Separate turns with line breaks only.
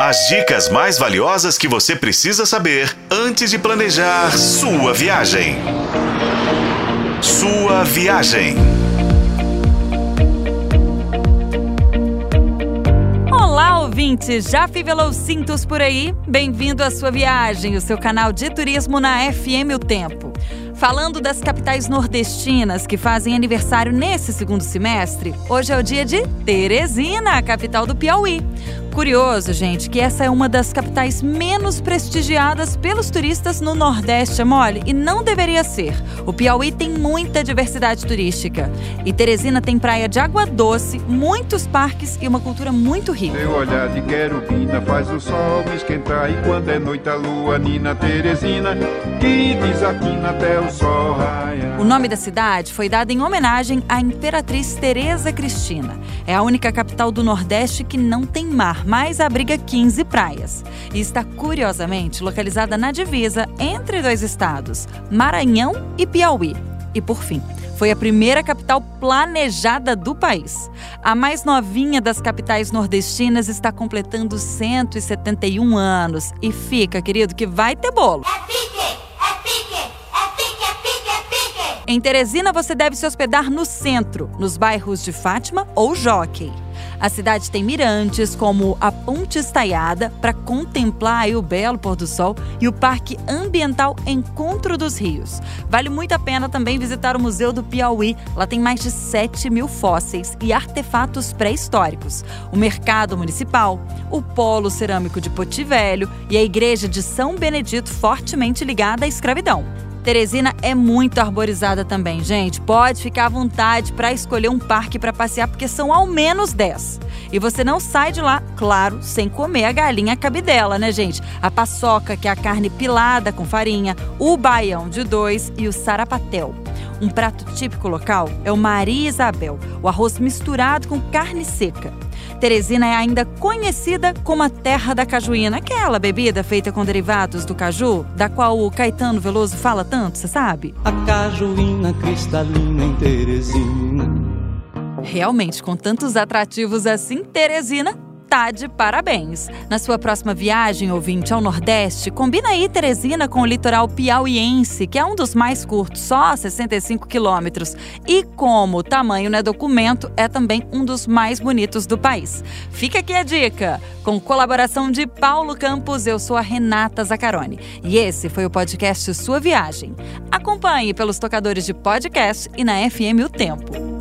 As dicas mais valiosas que você precisa saber antes de planejar sua viagem. Sua viagem.
Olá, ouvintes! Já fivelou cintos por aí? Bem-vindo à sua viagem, o seu canal de turismo na FM O Tempo. Falando das capitais nordestinas que fazem aniversário nesse segundo semestre, hoje é o dia de Teresina, a capital do Piauí. Curioso, gente, que essa é uma das capitais menos prestigiadas pelos turistas no Nordeste, é mole? E não deveria ser. O Piauí tem muita diversidade turística. E Teresina tem praia de água doce, muitos parques e uma cultura muito rica.
Seu olhar de querubina faz o sol esquentar E quando é noite a lua nina Teresina Que desatina até o sol
O nome da cidade foi dado em homenagem à Imperatriz Teresa Cristina. É a única capital do Nordeste que não tem mar, mas abriga 15 praias. E está curiosamente localizada na divisa entre dois estados, Maranhão e Piauí. E por fim, foi a primeira capital planejada do país. A mais novinha das capitais nordestinas está completando 171 anos. E fica, querido, que vai ter bolo.
É pique, é pique, é pique, é pique, é pique.
Em Teresina, você deve se hospedar no centro, nos bairros de Fátima ou Jockey. A cidade tem mirantes como a Ponte Estaiada para contemplar o belo pôr do sol e o Parque Ambiental Encontro dos Rios. Vale muito a pena também visitar o Museu do Piauí. Lá tem mais de 7 mil fósseis e artefatos pré-históricos. O Mercado Municipal, o Polo Cerâmico de Poti Velho e a Igreja de São Benedito fortemente ligada à escravidão. Teresina é muito arborizada também, gente. Pode ficar à vontade para escolher um parque para passear, porque são ao menos 10. E você não sai de lá, claro, sem comer a galinha cabidela, né, gente? A paçoca, que é a carne pilada com farinha, o baião de dois e o sarapatel. Um prato típico local é o Maria Isabel, o arroz misturado com carne seca. Teresina é ainda conhecida como a terra da cajuína, aquela bebida feita com derivados do caju, da qual o Caetano Veloso fala tanto, você sabe?
A cajuína cristalina em Teresina.
Realmente, com tantos atrativos assim, Teresina tá de parabéns. Na sua próxima viagem, ouvinte, ao Nordeste, combina aí Teresina com o litoral piauiense, que é um dos mais curtos, só 65 quilômetros. E como o tamanho não é documento, é também um dos mais bonitos do país. Fica aqui a dica. Com colaboração de Paulo Campos, eu sou a Renata Zacarone. E esse foi o podcast Sua Viagem. Acompanhe pelos tocadores de podcast e na FM O Tempo.